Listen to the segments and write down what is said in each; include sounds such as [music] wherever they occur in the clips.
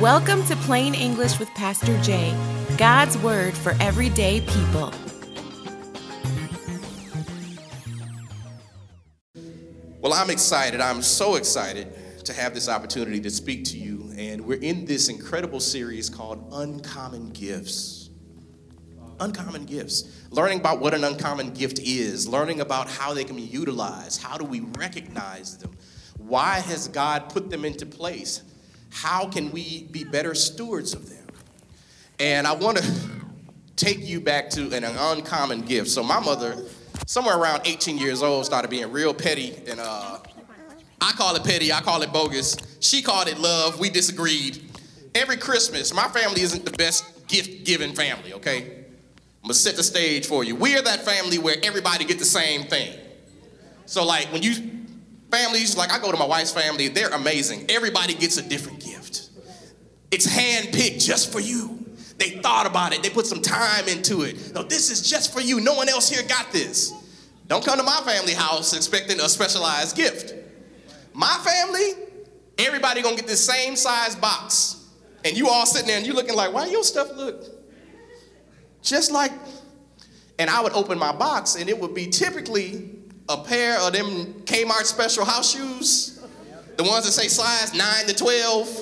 Welcome to Plain English with Pastor Jay, God's Word for everyday people. Well, I'm excited. I'm so excited to have this opportunity to speak to you. And we're in this incredible series called Uncommon Gifts. Uncommon gifts. Learning about what an uncommon gift is, learning about how they can be utilized, how do we recognize them, why has God put them into place, how can we be better stewards of them? And I want to take you back to an uncommon gift. So, my mother, somewhere around 18 years old, started being real petty. And uh, I call it petty, I call it bogus. She called it love. We disagreed. Every Christmas, my family isn't the best gift giving family, okay? I'm gonna set the stage for you. We are that family where everybody get the same thing. So, like, when you families, like I go to my wife's family, they're amazing. Everybody gets a different gift. It's handpicked just for you. They thought about it, they put some time into it. No, this is just for you. No one else here got this. Don't come to my family house expecting a specialized gift. My family, everybody gonna get the same size box. And you all sitting there and you looking like, why your stuff look just like, and I would open my box and it would be typically a pair of them Kmart special house shoes, the ones that say size 9 to 12, [laughs]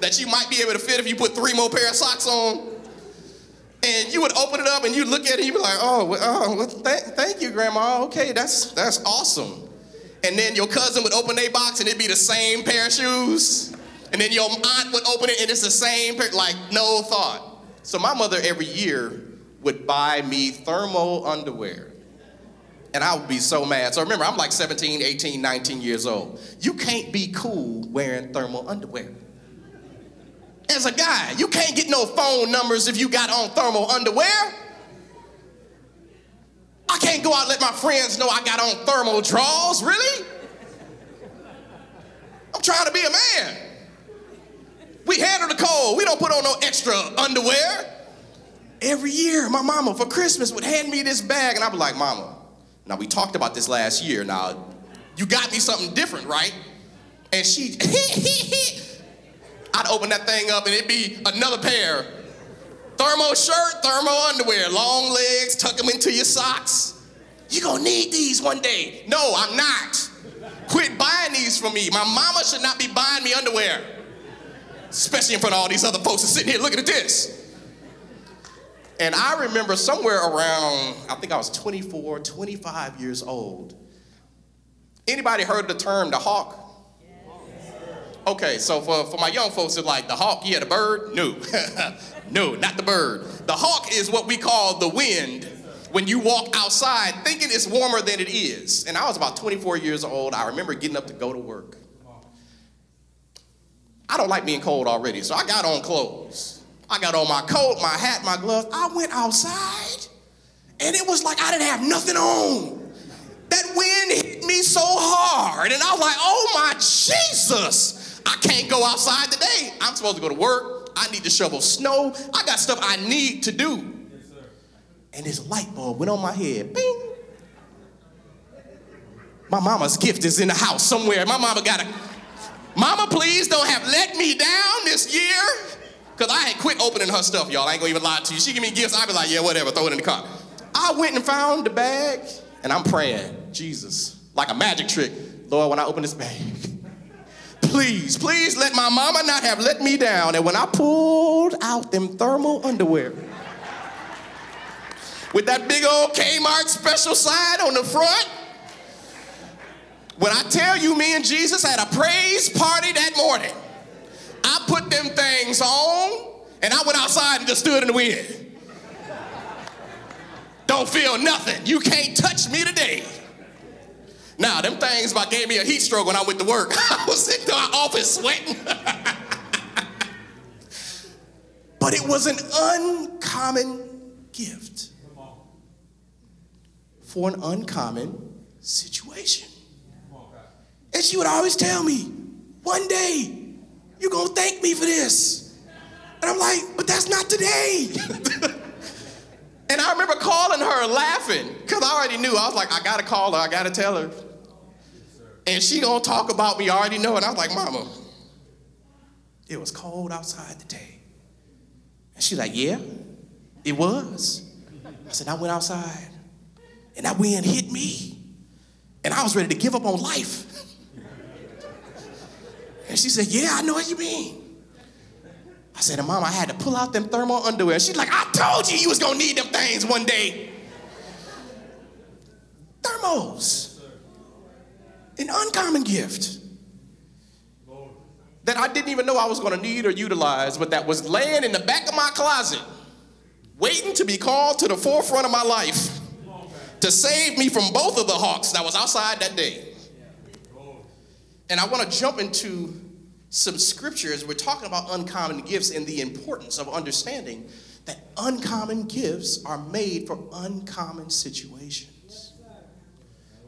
that you might be able to fit if you put three more pair of socks on. And you would open it up and you'd look at it and you'd be like, oh, well, oh well, th- thank you, Grandma. Okay, that's, that's awesome. And then your cousin would open their box and it'd be the same pair of shoes. And then your aunt would open it and it's the same pair, like no thought. So my mother every year would buy me thermal underwear. And I would be so mad. So remember, I'm like 17, 18, 19 years old. You can't be cool wearing thermal underwear. As a guy, you can't get no phone numbers if you got on thermal underwear. I can't go out and let my friends know I got on thermal drawers, really? I'm trying to be a man. We handle the cold. We don't put on no extra underwear. Every year, my mama for Christmas would hand me this bag, and I'd be like, Mama, now we talked about this last year. Now, you got me something different, right? And she, [laughs] I'd open that thing up, and it'd be another pair. Thermo shirt, thermo underwear, long legs, tuck them into your socks. You're gonna need these one day. No, I'm not. Quit buying these for me. My mama should not be buying me underwear especially in front of all these other folks that's sitting here looking at this. And I remember somewhere around, I think I was 24, 25 years old. Anybody heard the term the hawk? Okay, so for, for my young folks, it's like the hawk, yeah, the bird? No. [laughs] no, not the bird. The hawk is what we call the wind when you walk outside thinking it's warmer than it is. And I was about 24 years old. I remember getting up to go to work. I don't like being cold already, so I got on clothes. I got on my coat, my hat, my gloves. I went outside, and it was like I didn't have nothing on. That wind hit me so hard, and I was like, oh my Jesus, I can't go outside today. I'm supposed to go to work. I need to shovel snow. I got stuff I need to do. And this light bulb went on my head. Bing. My mama's gift is in the house somewhere. My mama got a Mama, please don't have let me down this year. Because I had quit opening her stuff, y'all. I ain't gonna even lie to you. She give me gifts, I'd be like, yeah, whatever, throw it in the car. I went and found the bag, and I'm praying, Jesus, like a magic trick. Lord, when I open this bag, please, please let my mama not have let me down. And when I pulled out them thermal underwear, with that big old Kmart special sign on the front, when I tell you, me and Jesus had a praise party that morning, I put them things on and I went outside and just stood in the wind. Don't feel nothing. You can't touch me today. Now, them things about gave me a heat stroke when I went to work. [laughs] I was in my office sweating. [laughs] but it was an uncommon gift for an uncommon situation. And she would always tell me, one day, you're gonna thank me for this. And I'm like, but that's not today. [laughs] and I remember calling her laughing, because I already knew. I was like, I gotta call her, I gotta tell her. And she gonna talk about me, I already know. And I was like, Mama, It was cold outside today. And she's like, Yeah, it was. I said, I went outside and that wind hit me. And I was ready to give up on life. And she said, Yeah, I know what you mean. I said, Mom, I had to pull out them thermal underwear. She's like, I told you you was gonna need them things one day. Thermos. An uncommon gift that I didn't even know I was gonna need or utilize, but that was laying in the back of my closet, waiting to be called to the forefront of my life to save me from both of the hawks that was outside that day. And I want to jump into some scriptures. We're talking about uncommon gifts and the importance of understanding that uncommon gifts are made for uncommon situations.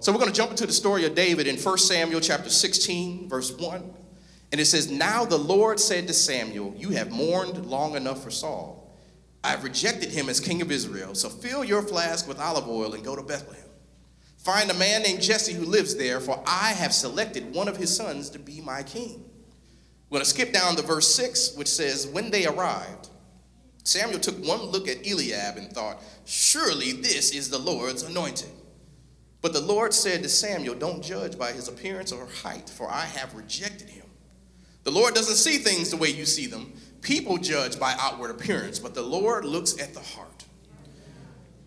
So we're going to jump into the story of David in 1 Samuel chapter 16, verse 1. And it says, Now the Lord said to Samuel, You have mourned long enough for Saul. I have rejected him as king of Israel. So fill your flask with olive oil and go to Bethlehem. Find a man named Jesse who lives there, for I have selected one of his sons to be my king. We're going to skip down to verse 6, which says, When they arrived, Samuel took one look at Eliab and thought, Surely this is the Lord's anointed. But the Lord said to Samuel, Don't judge by his appearance or height, for I have rejected him. The Lord doesn't see things the way you see them. People judge by outward appearance, but the Lord looks at the heart.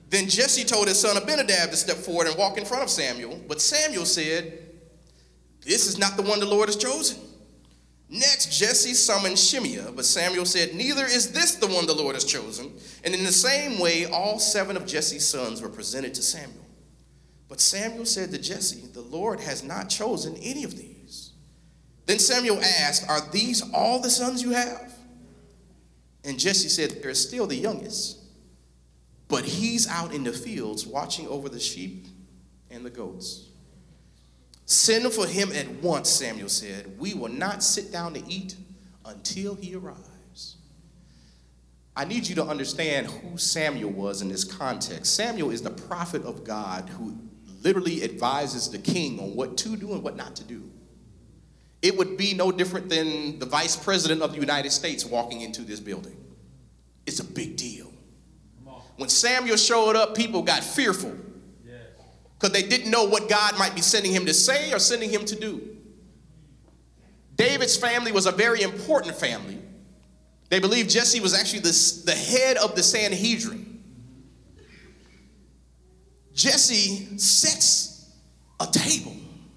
Then Jesse told his son Abinadab to step forward and walk in front of Samuel. But Samuel said, This is not the one the Lord has chosen. Next, Jesse summoned Shimea, but Samuel said, Neither is this the one the Lord has chosen. And in the same way, all seven of Jesse's sons were presented to Samuel. But Samuel said to Jesse, The Lord has not chosen any of these. Then Samuel asked, Are these all the sons you have? And Jesse said, There is still the youngest but he's out in the fields watching over the sheep and the goats. Send for him at once, Samuel said. We will not sit down to eat until he arrives. I need you to understand who Samuel was in this context. Samuel is the prophet of God who literally advises the king on what to do and what not to do. It would be no different than the vice president of the United States walking into this building. It's a big deal. When Samuel showed up, people got fearful because they didn't know what God might be sending him to say or sending him to do. David's family was a very important family. They believed Jesse was actually the, the head of the Sanhedrin. Jesse sets a table.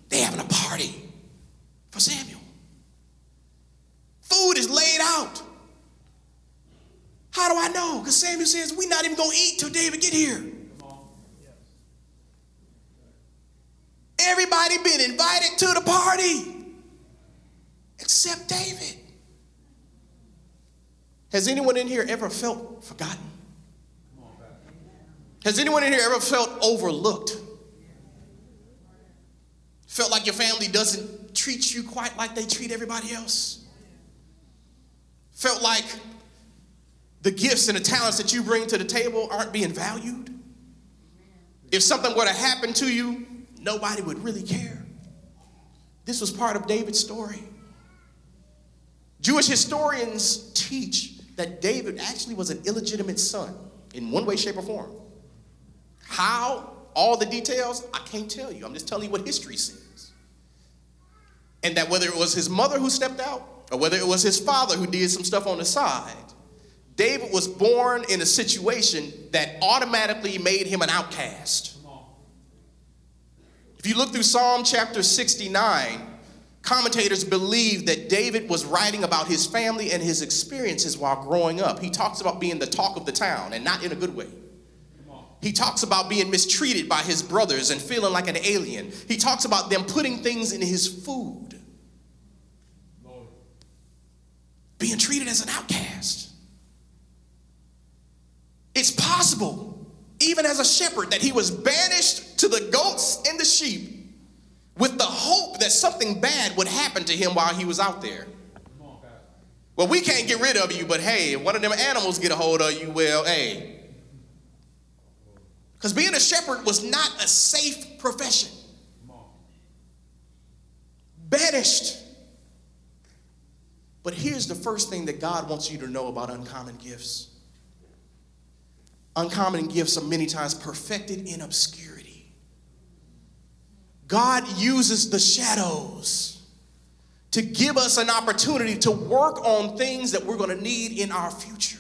They're having a party for Samuel. Food is laid out. How do I know? Because Samuel says, we're not even going to eat till David get here. Everybody been invited to the party except David. Has anyone in here ever felt forgotten? Has anyone in here ever felt overlooked? Felt like your family doesn't treat you quite like they treat everybody else? Felt like the gifts and the talents that you bring to the table aren't being valued. If something were to happen to you, nobody would really care. This was part of David's story. Jewish historians teach that David actually was an illegitimate son in one way, shape, or form. How? All the details? I can't tell you. I'm just telling you what history says. And that whether it was his mother who stepped out or whether it was his father who did some stuff on the side, David was born in a situation that automatically made him an outcast. If you look through Psalm chapter 69, commentators believe that David was writing about his family and his experiences while growing up. He talks about being the talk of the town and not in a good way. He talks about being mistreated by his brothers and feeling like an alien. He talks about them putting things in his food, being treated as an outcast. It's possible, even as a shepherd, that he was banished to the goats and the sheep with the hope that something bad would happen to him while he was out there. Well, we can't get rid of you, but hey, if one of them animals get a hold of you, well, hey. Because being a shepherd was not a safe profession. Banished. But here's the first thing that God wants you to know about uncommon gifts uncommon gifts are many times perfected in obscurity. God uses the shadows to give us an opportunity to work on things that we're going to need in our future.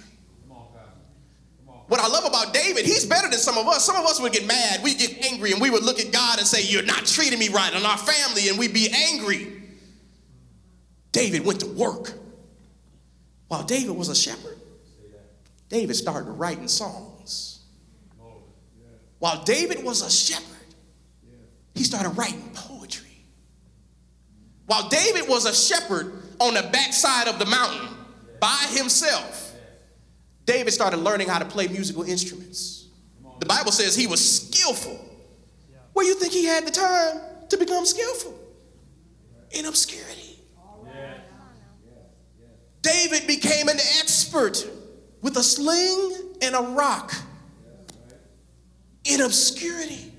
What I love about David, he's better than some of us. Some of us would get mad, we get angry, and we would look at God and say, You're not treating me right, and our family, and we'd be angry. David went to work. While David was a shepherd, David started writing songs. While David was a shepherd, he started writing poetry. While David was a shepherd on the backside of the mountain by himself, David started learning how to play musical instruments. The Bible says he was skillful. Where you think he had the time to become skillful? In obscurity. David became an expert with a sling and a rock in obscurity.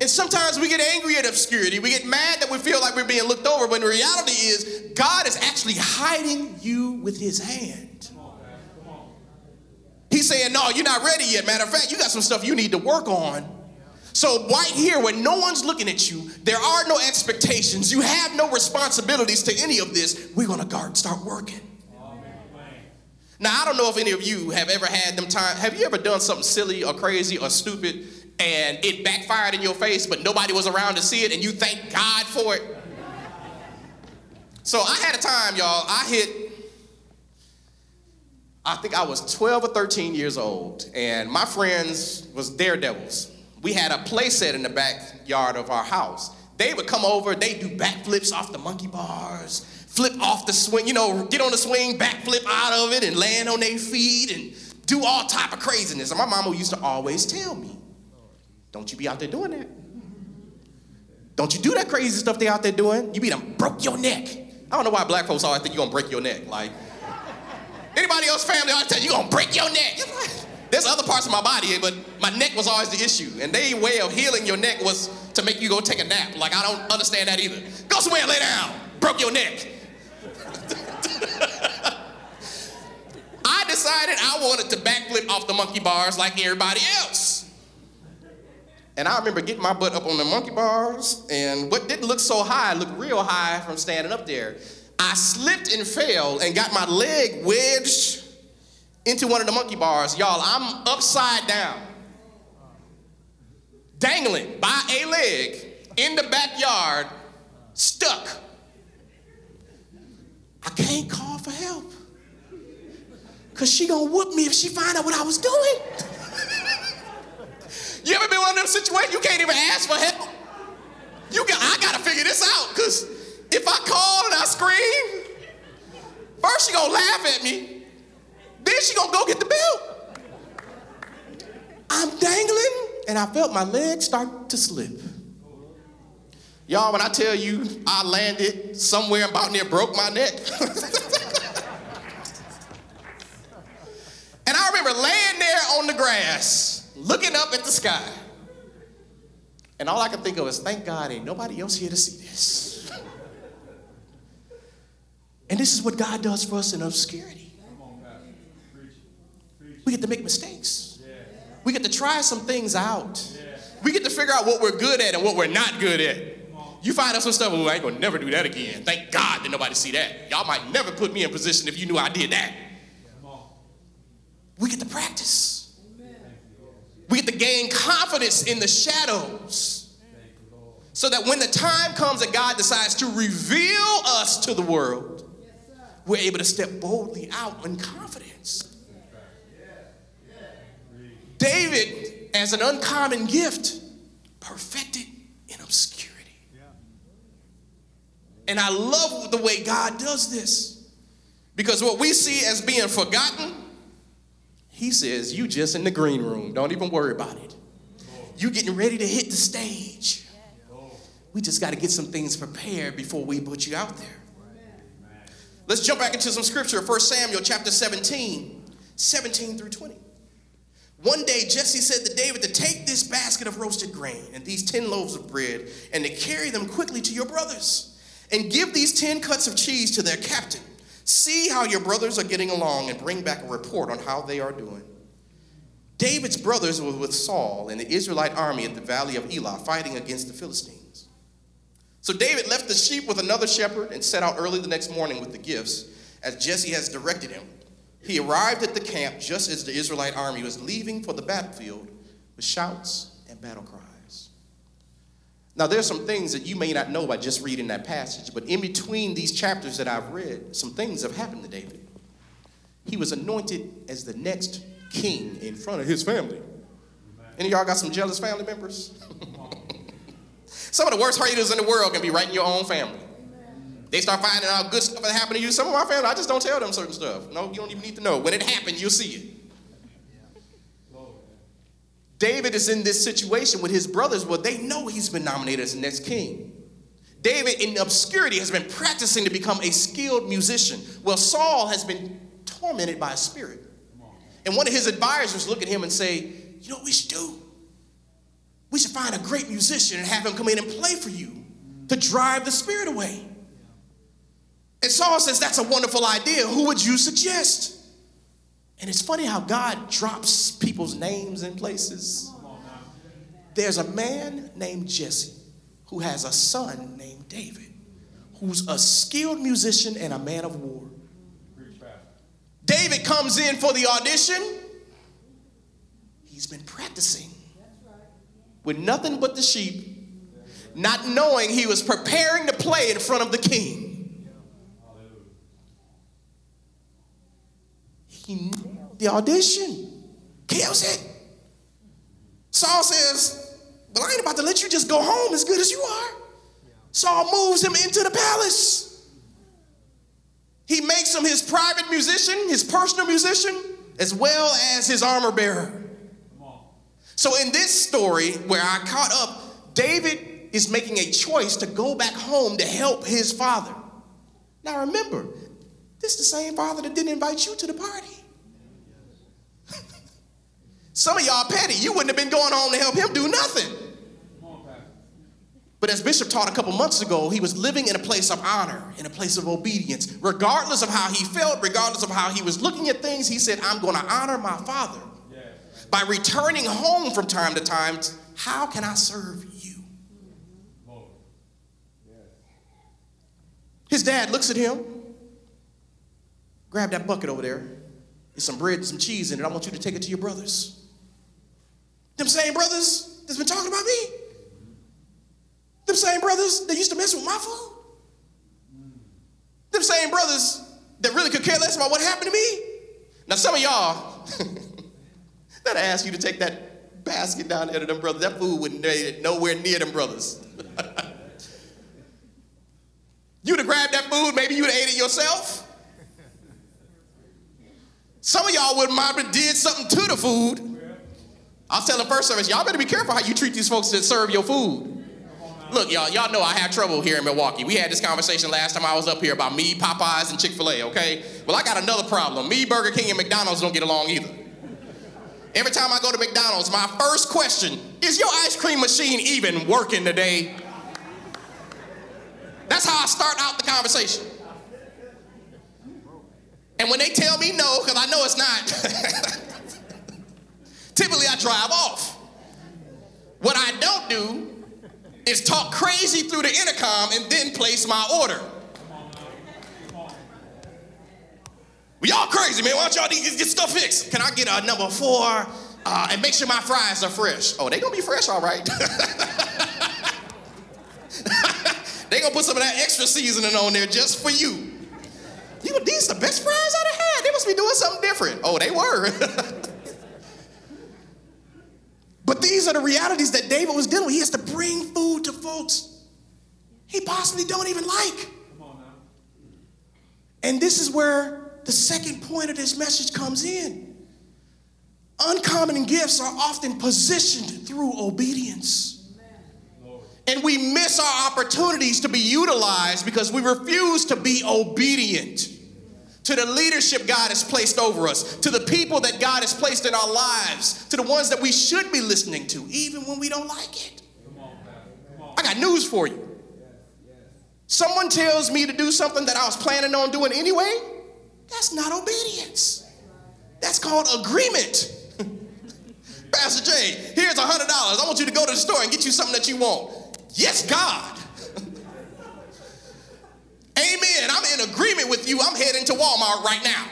And sometimes we get angry at obscurity. We get mad that we feel like we're being looked over, when the reality is God is actually hiding you with his hand. He's saying, No, you're not ready yet. Matter of fact, you got some stuff you need to work on. So, right here, when no one's looking at you, there are no expectations, you have no responsibilities to any of this, we're gonna start working. Now, I don't know if any of you have ever had them time. Have you ever done something silly or crazy or stupid and it backfired in your face, but nobody was around to see it and you thank God for it? So I had a time, y'all, I hit I think I was 12 or 13 years old, and my friends was daredevils. We had a play set in the backyard of our house. They would come over, they do backflips off the monkey bars, flip off the swing, you know, get on the swing, backflip out of it, and land on their feet, and do all type of craziness. And my mama used to always tell me, "Don't you be out there doing that. Don't you do that crazy stuff they out there doing. You be done broke your neck." I don't know why black folks always think you're gonna break your neck. Like, Anybody else family always tell you, you're gonna break your neck. There's other parts of my body, but my neck was always the issue. And their way of healing your neck was to make you go take a nap. Like, I don't understand that either. Go somewhere and lay down. Broke your neck. I decided I wanted to backflip off the monkey bars like everybody else. And I remember getting my butt up on the monkey bars, and what didn't look so high looked real high from standing up there. I slipped and fell and got my leg wedged into one of the monkey bars. Y'all, I'm upside down, dangling by a leg in the backyard, stuck. I can't call for help. Cause she gonna whoop me if she find out what I was doing. you ever been in one of them situations you can't even ask for help? You got, I gotta figure this out, cause if I call and I scream, first she gonna laugh at me, then she gonna go get the belt. I'm dangling, and I felt my legs start to slip. Y'all, when I tell you I landed somewhere about near broke my neck. [laughs] and I remember laying there on the grass, looking up at the sky. And all I can think of is, thank God ain't nobody else here to see this. [laughs] And this is what God does for us in obscurity. We get to make mistakes. We get to try some things out. We get to figure out what we're good at and what we're not good at. You find out some stuff, oh, I ain't gonna never do that again. Thank God that nobody see that. Y'all might never put me in position if you knew I did that. We get to practice. We get to gain confidence in the shadows. So that when the time comes that God decides to reveal us to the world, we're able to step boldly out in confidence. David, as an uncommon gift, perfected in obscurity. And I love the way God does this. Because what we see as being forgotten, he says, You just in the green room. Don't even worry about it. You getting ready to hit the stage. We just got to get some things prepared before we put you out there. Let's jump back into some scripture. 1 Samuel chapter 17, 17 through 20. One day Jesse said to David to take this basket of roasted grain and these 10 loaves of bread and to carry them quickly to your brothers and give these 10 cuts of cheese to their captain See how your brothers are getting along and bring back a report on how they are doing. David's brothers were with Saul and the Israelite army at the valley of Elah fighting against the Philistines. So David left the sheep with another shepherd and set out early the next morning with the gifts, as Jesse has directed him. He arrived at the camp just as the Israelite army was leaving for the battlefield with shouts and battle cries. Now, there's some things that you may not know by just reading that passage, but in between these chapters that I've read, some things have happened to David. He was anointed as the next king in front of his family. Any of y'all got some jealous family members? [laughs] some of the worst haters in the world can be right in your own family. They start finding out good stuff that happened to you. Some of my family, I just don't tell them certain stuff. No, you don't even need to know. When it happened, you'll see it. David is in this situation with his brothers. Well, they know he's been nominated as the next king. David, in obscurity, has been practicing to become a skilled musician. Well, Saul has been tormented by a spirit. And one of his advisors look at him and say, You know what we should do? We should find a great musician and have him come in and play for you to drive the spirit away. And Saul says, That's a wonderful idea. Who would you suggest? And it's funny how God drops people's names in places. There's a man named Jesse who has a son named David, who's a skilled musician and a man of war. David comes in for the audition. He's been practicing with nothing but the sheep, not knowing he was preparing to play in front of the king. He the audition, kills it. Saul says, But I ain't about to let you just go home as good as you are. Saul moves him into the palace. He makes him his private musician, his personal musician, as well as his armor bearer. So, in this story where I caught up, David is making a choice to go back home to help his father. Now, remember, this is the same father that didn't invite you to the party. Some of y'all petty. You wouldn't have been going home to help him do nothing. But as Bishop taught a couple months ago, he was living in a place of honor, in a place of obedience. Regardless of how he felt, regardless of how he was looking at things, he said, I'm going to honor my father. By returning home from time to time, how can I serve you? His dad looks at him, grab that bucket over there. There's some bread and some cheese in it. I want you to take it to your brothers. Them same brothers that's been talking about me. Them same brothers that used to mess with my food. Them same brothers that really could care less about what happened to me. Now, some of y'all [laughs] that ask you to take that basket down there to them brothers. That food wouldn't made it nowhere near them brothers. [laughs] you'd have grabbed that food, maybe you'd have ate it yourself. Some of y'all wouldn't did something to the food. I was telling first service, y'all better be careful how you treat these folks that serve your food. Look, y'all, y'all know I have trouble here in Milwaukee. We had this conversation last time I was up here about me, Popeyes, and Chick-fil-A, okay? Well, I got another problem. Me, Burger King, and McDonald's don't get along either. Every time I go to McDonald's, my first question, is your ice cream machine even working today? That's how I start out the conversation. And when they tell me no, because I know it's not, [laughs] typically I drive off. What I don't do is talk crazy through the intercom and then place my order. We all crazy, man. Why don't y'all get, stuff fixed? Can I get a number four uh, and make sure my fries are fresh? Oh, they gonna be fresh, all right. [laughs] they gonna put some of that extra seasoning on there just for you. You these the best fries I've had. They must be doing something different. Oh, they were. [laughs] But these are the realities that David was dealing with. He has to bring food to folks he possibly don't even like. And this is where the second point of this message comes in. Uncommon gifts are often positioned through obedience. And we miss our opportunities to be utilized because we refuse to be obedient to the leadership God has placed over us, to the people that God has placed in our lives, to the ones that we should be listening to, even when we don't like it. I got news for you. Someone tells me to do something that I was planning on doing anyway, That's not obedience. That's called agreement. [laughs] Pastor Jay, here's a $100. I want you to go to the store and get you something that you want. Yes, God. Amen. I'm in agreement with you. I'm heading to Walmart right now.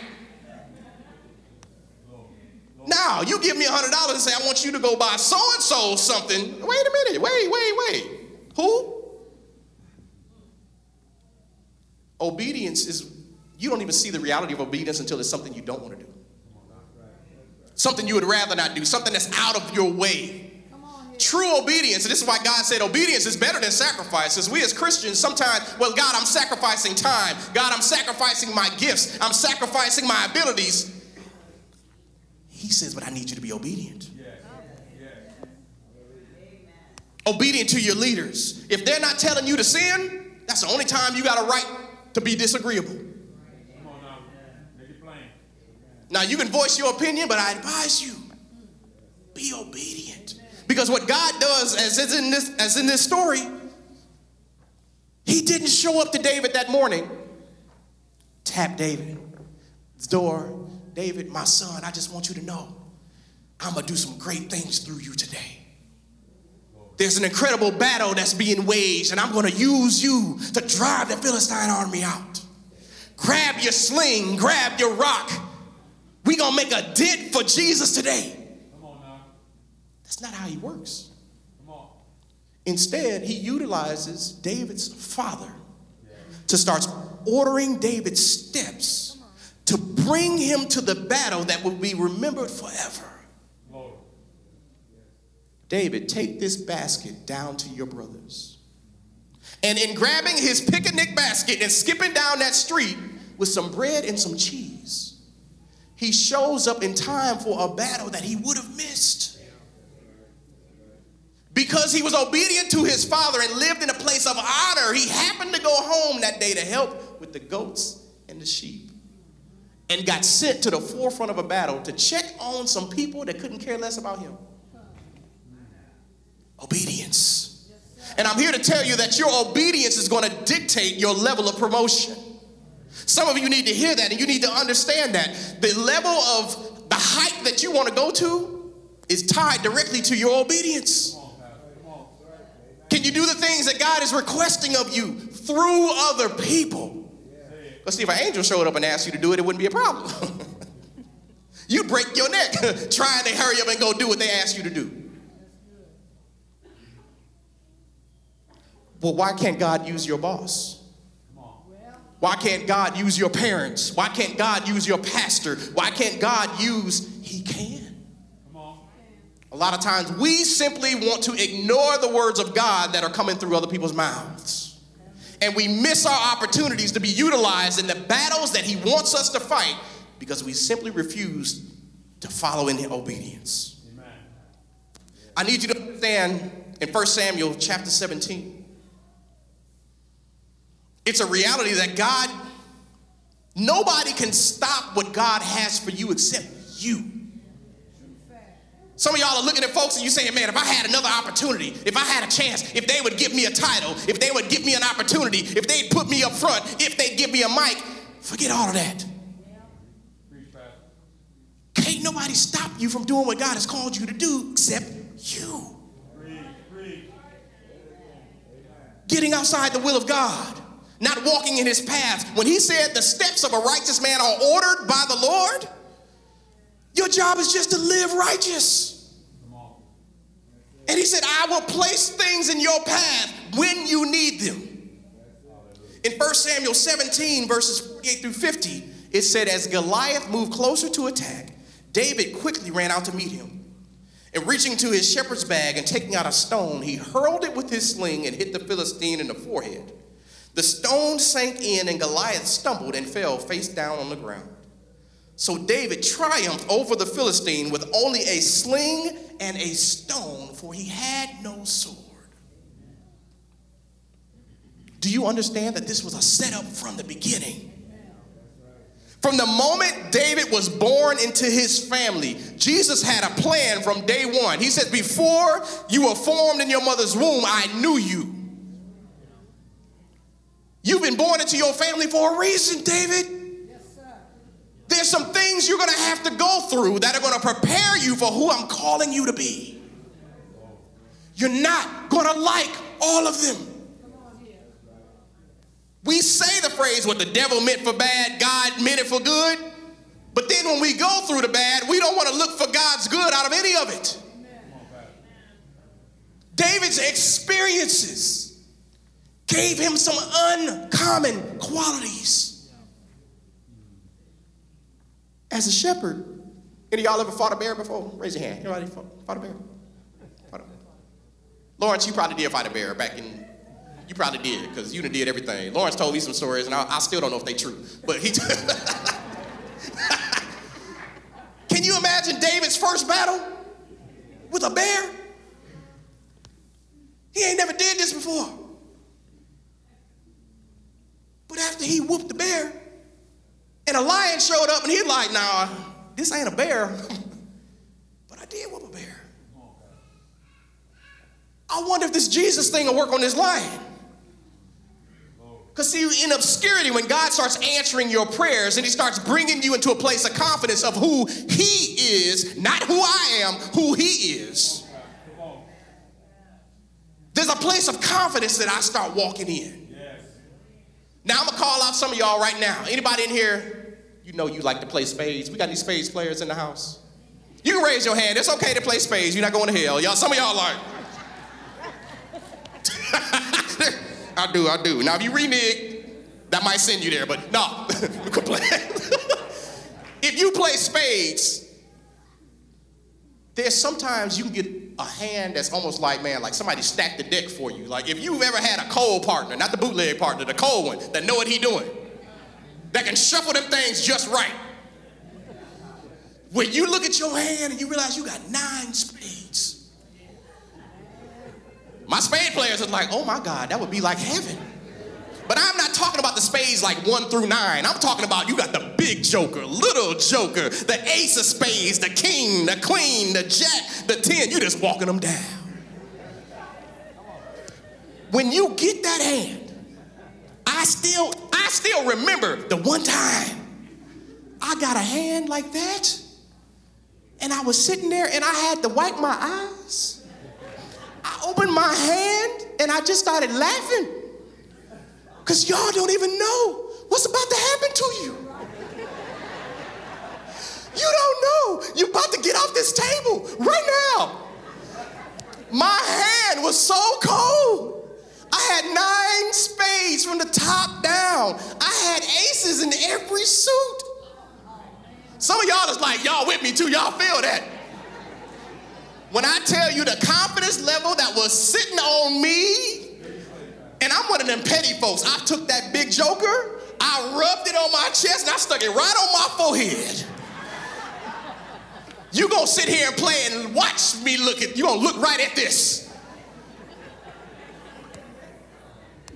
Now, you give me a $100 and say, I want you to go buy so and so something. Wait a minute. Wait, wait, wait. Who? Obedience is, you don't even see the reality of obedience until it's something you don't want to do. Something you would rather not do, something that's out of your way. True obedience, and this is why God said obedience is better than sacrifice. As we as Christians, sometimes, well, God, I'm sacrificing time. God, I'm sacrificing my gifts. I'm sacrificing my abilities. He says, but I need you to be obedient. Obedient to your leaders. If they're not telling you to sin, that's the only time you got a right to be disagreeable. Now you can voice your opinion, but I advise you be obedient. Because what God does, as is in this, as in this story, He didn't show up to David that morning. Tap David's door. David, my son, I just want you to know I'm gonna do some great things through you today. There's an incredible battle that's being waged, and I'm gonna use you to drive the Philistine army out. Grab your sling, grab your rock. We're gonna make a dent for Jesus today. That's not how he works. Instead, he utilizes David's father to start ordering David's steps to bring him to the battle that will be remembered forever. David, take this basket down to your brothers. And in grabbing his picnic basket and skipping down that street with some bread and some cheese, he shows up in time for a battle that he would have missed. Because he was obedient to his father and lived in a place of honor, he happened to go home that day to help with the goats and the sheep. And got sent to the forefront of a battle to check on some people that couldn't care less about him. Obedience. And I'm here to tell you that your obedience is going to dictate your level of promotion. Some of you need to hear that and you need to understand that. The level of the height that you want to go to is tied directly to your obedience. Can you do the things that God is requesting of you through other people? Let's see, if an angel showed up and asked you to do it, it wouldn't be a problem. [laughs] You'd break your neck [laughs] trying to hurry up and go do what they asked you to do. Well, why can't God use your boss? Why can't God use your parents? Why can't God use your pastor? Why can't God use? He can. A lot of times we simply want to ignore the words of God that are coming through other people's mouths. And we miss our opportunities to be utilized in the battles that He wants us to fight because we simply refuse to follow in the obedience. Amen. I need you to understand in 1 Samuel chapter 17. It's a reality that God, nobody can stop what God has for you except you. Some of y'all are looking at folks and you saying, man, if I had another opportunity, if I had a chance, if they would give me a title, if they would give me an opportunity, if they'd put me up front, if they'd give me a mic, forget all of that. Can't nobody stop you from doing what God has called you to do except you. Getting outside the will of God, not walking in his paths. When he said the steps of a righteous man are ordered by the Lord, your job is just to live righteous. And he said, I will place things in your path when you need them. In 1 Samuel 17, verses 48 through 50, it said, As Goliath moved closer to attack, David quickly ran out to meet him. And reaching to his shepherd's bag and taking out a stone, he hurled it with his sling and hit the Philistine in the forehead. The stone sank in, and Goliath stumbled and fell face down on the ground. So David triumphed over the Philistine with only a sling and a stone, for he had no sword. Do you understand that this was a setup from the beginning? From the moment David was born into his family, Jesus had a plan from day one. He said, Before you were formed in your mother's womb, I knew you. You've been born into your family for a reason, David. There's some things you're going to have to go through that are going to prepare you for who I'm calling you to be. You're not going to like all of them. We say the phrase, what the devil meant for bad, God meant it for good. But then when we go through the bad, we don't want to look for God's good out of any of it. David's experiences gave him some uncommon qualities. As a shepherd, any of y'all ever fought a bear before? Raise your hand. Anybody fought, fought a bear? Fought a bear? Lawrence, you probably did fight a bear back in. You probably did because you done did everything. Lawrence told me some stories, and I, I still don't know if they true. But he. [laughs] Can you imagine David's first battle with a bear? He ain't never did this before. But after he whooped the bear, and a lion showed up, and he's like, nah, this ain't a bear. [laughs] but I did whoop a bear. I wonder if this Jesus thing will work on this lion. Because see, in obscurity, when God starts answering your prayers and He starts bringing you into a place of confidence of who He is, not who I am, who He is. There's a place of confidence that I start walking in. Now I'm gonna call out some of y'all right now. Anybody in here, you know you like to play spades. We got any spades players in the house? You can raise your hand. It's okay to play spades. You're not going to hell. Y'all, some of y'all like. [laughs] I do, I do. Now if you renege, that might send you there, but no, [laughs] [laughs] if you play spades, there's sometimes you can get a hand that's almost like, man, like somebody stacked the deck for you. Like if you've ever had a cold partner, not the bootleg partner, the cold one, that know what he doing, that can shuffle them things just right. When you look at your hand and you realize you got nine spades. My spade players are like, oh my God, that would be like heaven. But I'm not talking about the spades like one through nine. I'm talking about you got the big joker, little joker, the ace of spades, the king, the queen, the jack, the ten. You just walking them down. When you get that hand, I still, I still remember the one time I got a hand like that, and I was sitting there and I had to wipe my eyes. I opened my hand and I just started laughing. Because y'all don't even know what's about to happen to you. You don't know. You're about to get off this table right now. My hand was so cold. I had nine spades from the top down. I had aces in every suit. Some of y'all is like, y'all with me too. Y'all feel that. When I tell you the confidence level that was sitting on me, and I'm one of them petty folks. I took that big joker, I rubbed it on my chest, and I stuck it right on my forehead. You gonna sit here and play and watch me look at, you gonna look right at this.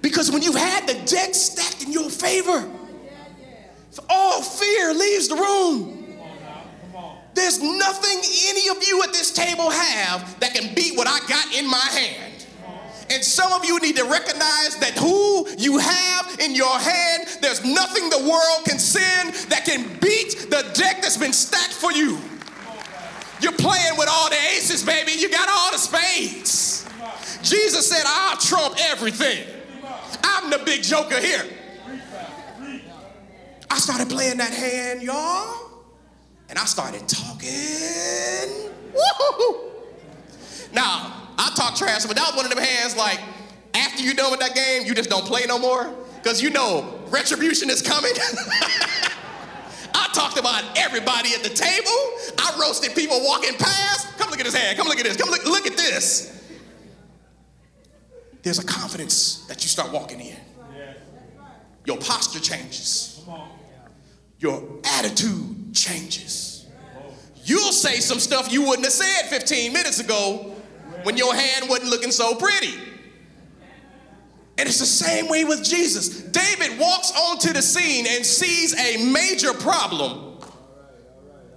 Because when you've had the deck stacked in your favor, all fear leaves the room. There's nothing any of you at this table have that can beat what I got in my hand. And some of you need to recognize that who you have in your hand, there's nothing the world can send that can beat the deck that's been stacked for you. You're playing with all the aces, baby. You got all the spades. Jesus said, I'll trump everything. I'm the big joker here. I started playing that hand, y'all, and I started talking. Woo-hoo-hoo. Now, I talk trash, but that was one of them hands like, after you're done with that game, you just don't play no more, because you know retribution is coming. [laughs] I talked about everybody at the table. I roasted people walking past. Come look at his hand. Come look at this. Come look, look at this. There's a confidence that you start walking in. Your posture changes. Your attitude changes. You'll say some stuff you wouldn't have said 15 minutes ago when your hand wasn't looking so pretty. And it's the same way with Jesus. David walks onto the scene and sees a major problem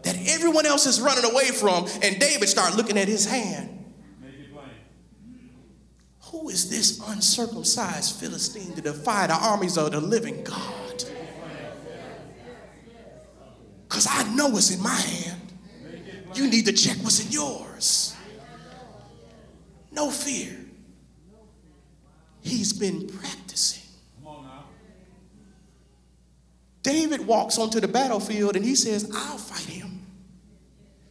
that everyone else is running away from, and David starts looking at his hand. Who is this uncircumcised Philistine to defy the armies of the living God? because I know what's in my hand. You need to check what's in yours. No fear. He's been practicing. David walks onto the battlefield and he says, I'll fight him.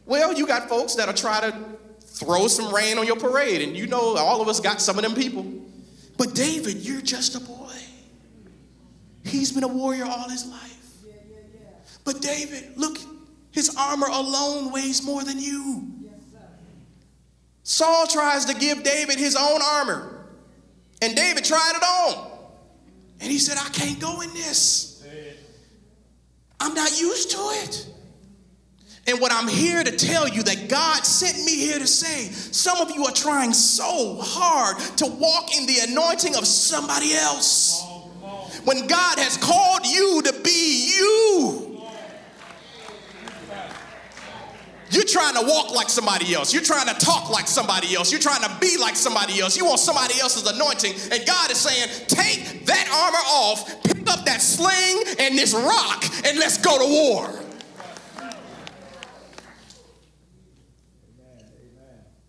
Well, you got folks that'll try to throw some rain on your parade, and you know all of us got some of them people. But David, you're just a boy. He's been a warrior all his life. But David, look, his armor alone weighs more than you. Saul tries to give David his own armor, and David tried it on. And he said, I can't go in this. I'm not used to it. And what I'm here to tell you that God sent me here to say, some of you are trying so hard to walk in the anointing of somebody else. When God has called you to be you. You're trying to walk like somebody else. You're trying to talk like somebody else. You're trying to be like somebody else. You want somebody else's anointing. And God is saying, take that armor off, pick up that sling and this rock, and let's go to war.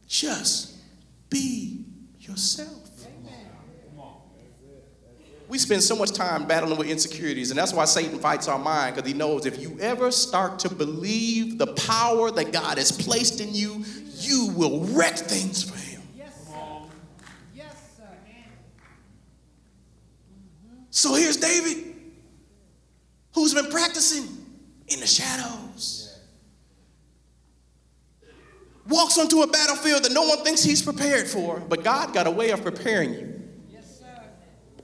Just be yourself. We spend so much time battling with insecurities, and that's why Satan fights our mind because he knows if you ever start to believe the power that God has placed in you, you will wreck things for him. Yes, sir. Yes, sir. So here's David, who's been practicing in the shadows. Walks onto a battlefield that no one thinks he's prepared for, but God got a way of preparing you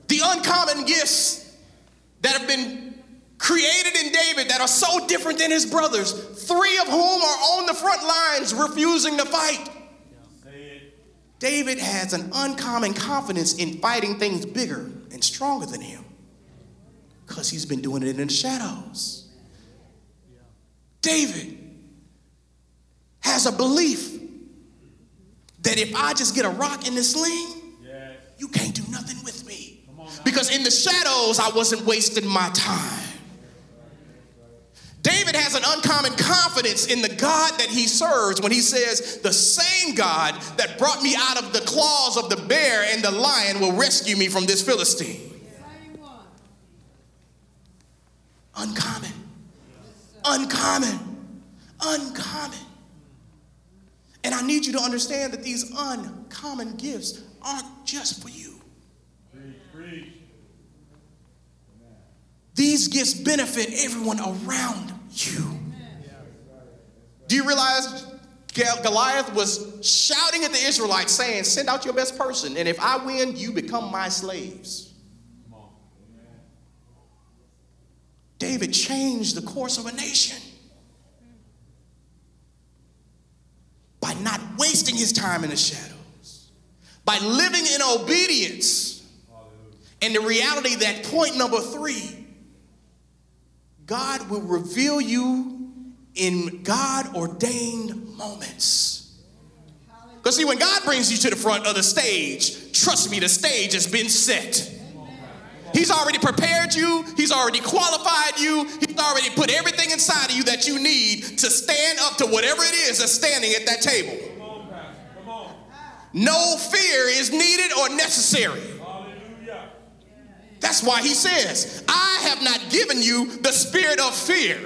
the uncommon gifts that have been created in David that are so different than his brothers, three of whom are on the front lines refusing to fight. David has an uncommon confidence in fighting things bigger and stronger than him because he's been doing it in the shadows. David has a belief that if I just get a rock in this sling, you can't do nothing with me. Because in the shadows, I wasn't wasting my time. David has an uncommon confidence in the God that he serves when he says, The same God that brought me out of the claws of the bear and the lion will rescue me from this Philistine. Uncommon. Uncommon. Uncommon. And I need you to understand that these uncommon gifts aren't just for you. These gifts benefit everyone around you. Do you realize Goliath was shouting at the Israelites saying, Send out your best person, and if I win, you become my slaves. David changed the course of a nation by not wasting his time in the shadows, by living in obedience. And the reality that point number three God will reveal you in God ordained moments. Because, see, when God brings you to the front of the stage, trust me, the stage has been set. He's already prepared you, He's already qualified you, He's already put everything inside of you that you need to stand up to whatever it is that's standing at that table. No fear is needed or necessary. That's why he says, I have not given you the spirit of fear,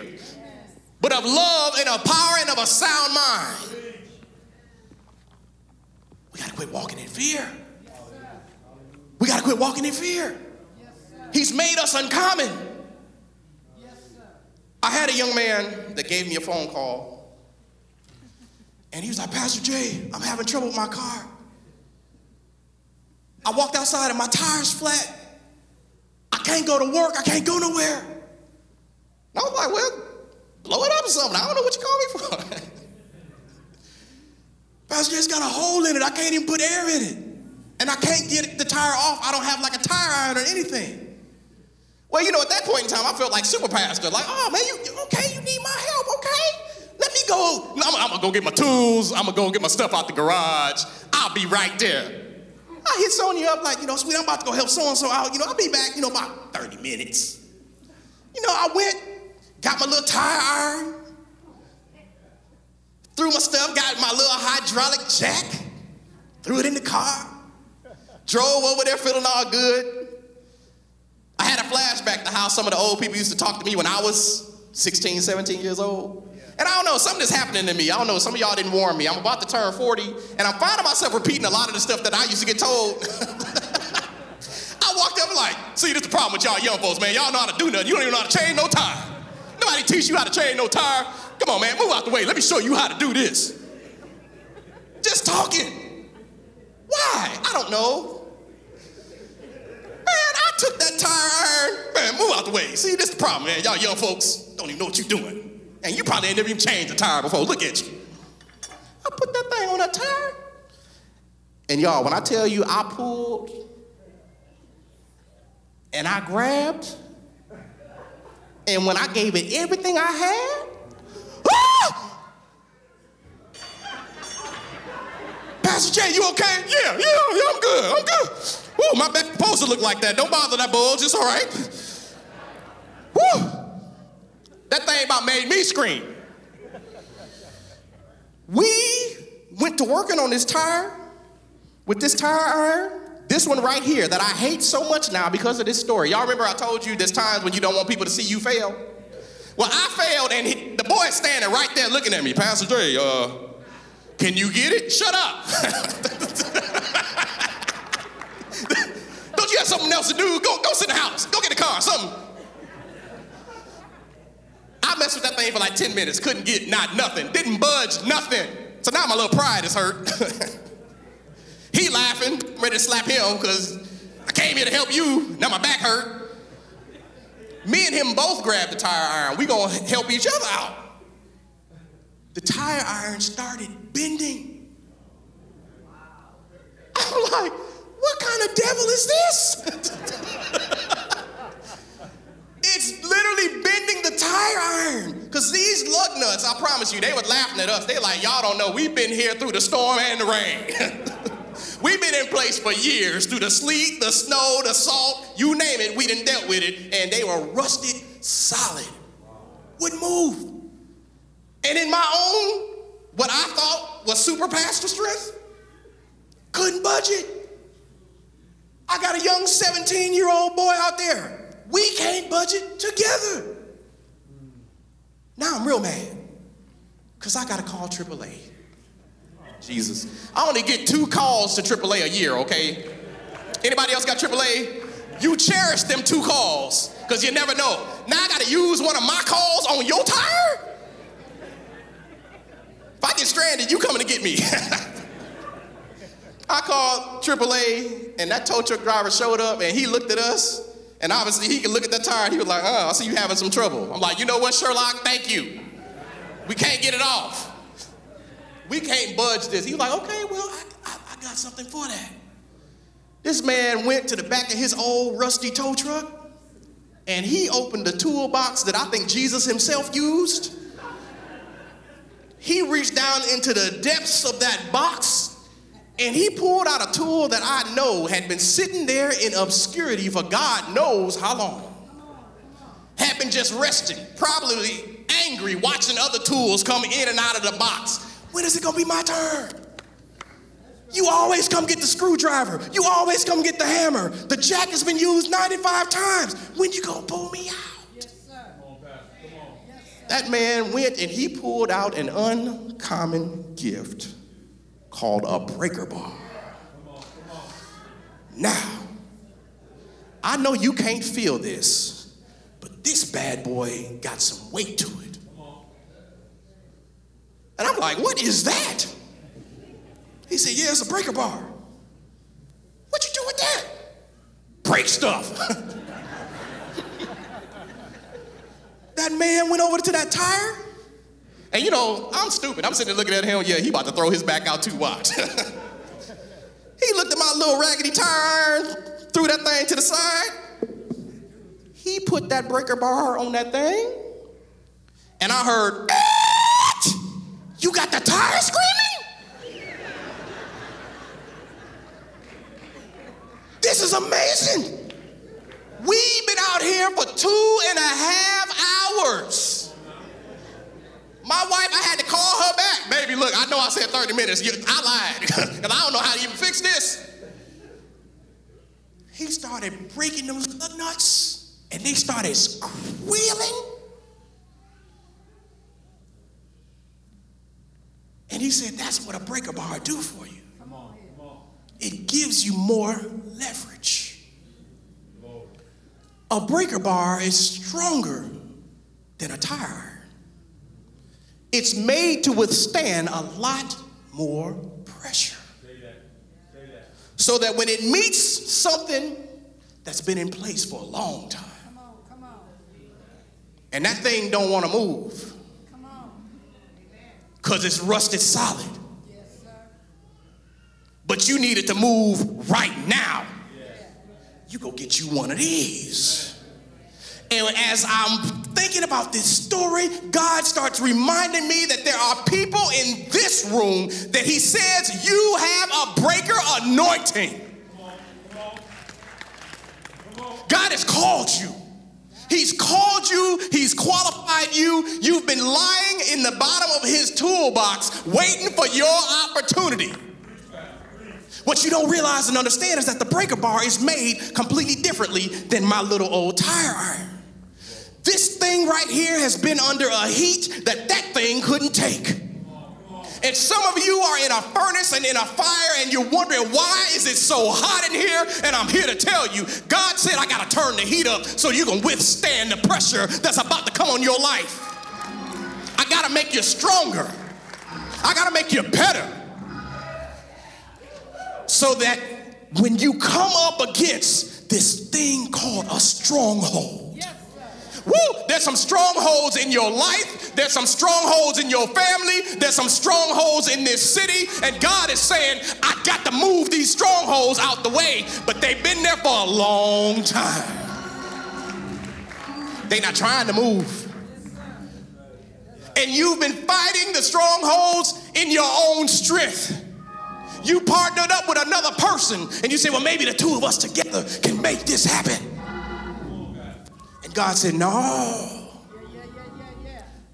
but of love and of power and of a sound mind. We got to quit walking in fear. We got to quit walking in fear. He's made us uncommon. I had a young man that gave me a phone call, and he was like, Pastor Jay, I'm having trouble with my car. I walked outside and my tire's flat. I can't go to work. I can't go nowhere. And I was like, well, blow it up or something. I don't know what you call me for. [laughs] Pastor, it's got a hole in it. I can't even put air in it. And I can't get the tire off. I don't have like a tire iron or anything. Well, you know, at that point in time, I felt like super pastor. Like, oh, man, you okay? You need my help, okay? Let me go. I'm, I'm gonna go get my tools. I'm gonna go get my stuff out the garage. I'll be right there. I hit Sonya up like, you know, sweet, I'm about to go help so-and-so out. You know, I'll be back, you know, about 30 minutes. You know, I went, got my little tire iron, threw my stuff, got my little hydraulic jack, threw it in the car, drove over there feeling all good. I had a flashback to how some of the old people used to talk to me when I was 16, 17 years old. And I don't know, something is happening to me. I don't know, some of y'all didn't warn me. I'm about to turn 40, and I'm finding myself repeating a lot of the stuff that I used to get told. [laughs] I walked up like, see, this is the problem with y'all young folks, man. Y'all know how to do nothing. You don't even know how to change no tire. Nobody teach you how to change no tire. Come on, man, move out the way. Let me show you how to do this. Just talking. Why? I don't know. Man, I took that tire iron. Man, move out the way. See, this is the problem, man. Y'all young folks don't even know what you're doing. And you probably ain't never even changed a tire before. Look at you. I put that thing on that tire. And y'all, when I tell you I pulled and I grabbed, and when I gave it everything I had! Pastor Jay, you okay? Yeah, yeah, yeah, I'm good. I'm good. Woo, my back supposed to look like that. Don't bother that bulge, it's all right. Woo! That thing about made me scream. We went to working on this tire with this tire iron. This one right here that I hate so much now because of this story. Y'all remember I told you there's times when you don't want people to see you fail? Well, I failed and he, the boy's standing right there looking at me. Pastor Dre, uh, can you get it? Shut up. [laughs] don't you have something else to do? Go, go sit in the house. Go get a car, something. I messed with that thing for like 10 minutes, couldn't get not nothing, didn't budge nothing. So now my little pride is hurt. [laughs] he laughing, ready to slap him because I came here to help you. Now my back hurt. Me and him both grabbed the tire iron. We gonna help each other out. The tire iron started bending. I'm like, what kind of devil is this? [laughs] It's literally bending the tire. These lug nuts, I promise you, they were laughing at us. They like, y'all don't know, we've been here through the storm and the rain. [laughs] we've been in place for years through the sleet, the snow, the salt, you name it, we done dealt with it, and they were rusted solid. Wouldn't move. And in my own, what I thought was super pastor strength, couldn't budget. I got a young 17 year old boy out there we can't budget together. Now I'm real mad because I got to call AAA. Jesus. I only get two calls to AAA a year, okay? Anybody else got AAA? You cherish them two calls because you never know. Now I got to use one of my calls on your tire? If I get stranded, you coming to get me. [laughs] I called AAA and that tow truck driver showed up and he looked at us and obviously, he could look at that tire and he was like, oh, I see you having some trouble. I'm like, you know what, Sherlock? Thank you. We can't get it off. We can't budge this. He was like, okay, well, I, I, I got something for that. This man went to the back of his old rusty tow truck and he opened the toolbox that I think Jesus himself used. He reached down into the depths of that box and he pulled out a tool that I know had been sitting there in obscurity for God knows how long. Had been just resting, probably angry, watching other tools come in and out of the box. When is it gonna be my turn? You always come get the screwdriver. You always come get the hammer. The jack has been used 95 times. When you gonna pull me out? That man went and he pulled out an uncommon gift called a breaker bar. Now, I know you can't feel this, but this bad boy got some weight to it. And I'm like, what is that? He said, yeah, it's a breaker bar. What you do with that? Break stuff. [laughs] that man went over to that tire and you know, I'm stupid. I'm sitting there looking at him, yeah, he about to throw his back out too, watch. [laughs] he looked at my little raggedy tire threw that thing to the side. He put that breaker bar on that thing, and I heard, you got the tire screaming? This is amazing. We've been out here for two and a half hours. My wife, I had to call her back. Baby, look, I know I said 30 minutes. I lied [laughs] because I don't know how to even fix this. He started breaking them nuts and they started squealing. And he said, That's what a breaker bar do for you. Come on, come on. It gives you more leverage. A breaker bar is stronger than a tire it's made to withstand a lot more pressure. So that when it meets something that's been in place for a long time, and that thing don't want to move because it's rusted solid. but you need it to move right now. You go get you one of these. And as I'm thinking about this story, God starts reminding me that there are people in this room that He says, You have a breaker anointing. God has called you. He's called you, He's qualified you. You've been lying in the bottom of His toolbox waiting for your opportunity. What you don't realize and understand is that the breaker bar is made completely differently than my little old tire iron. This thing right here has been under a heat that that thing couldn't take. And some of you are in a furnace and in a fire and you're wondering why is it so hot in here? And I'm here to tell you, God said I got to turn the heat up so you can withstand the pressure that's about to come on your life. I got to make you stronger. I got to make you better. So that when you come up against this thing called a stronghold, Woo! There's some strongholds in your life. There's some strongholds in your family. There's some strongholds in this city. And God is saying, I got to move these strongholds out the way. But they've been there for a long time. They're not trying to move. And you've been fighting the strongholds in your own strength. You partnered up with another person and you say, well, maybe the two of us together can make this happen. God said, No.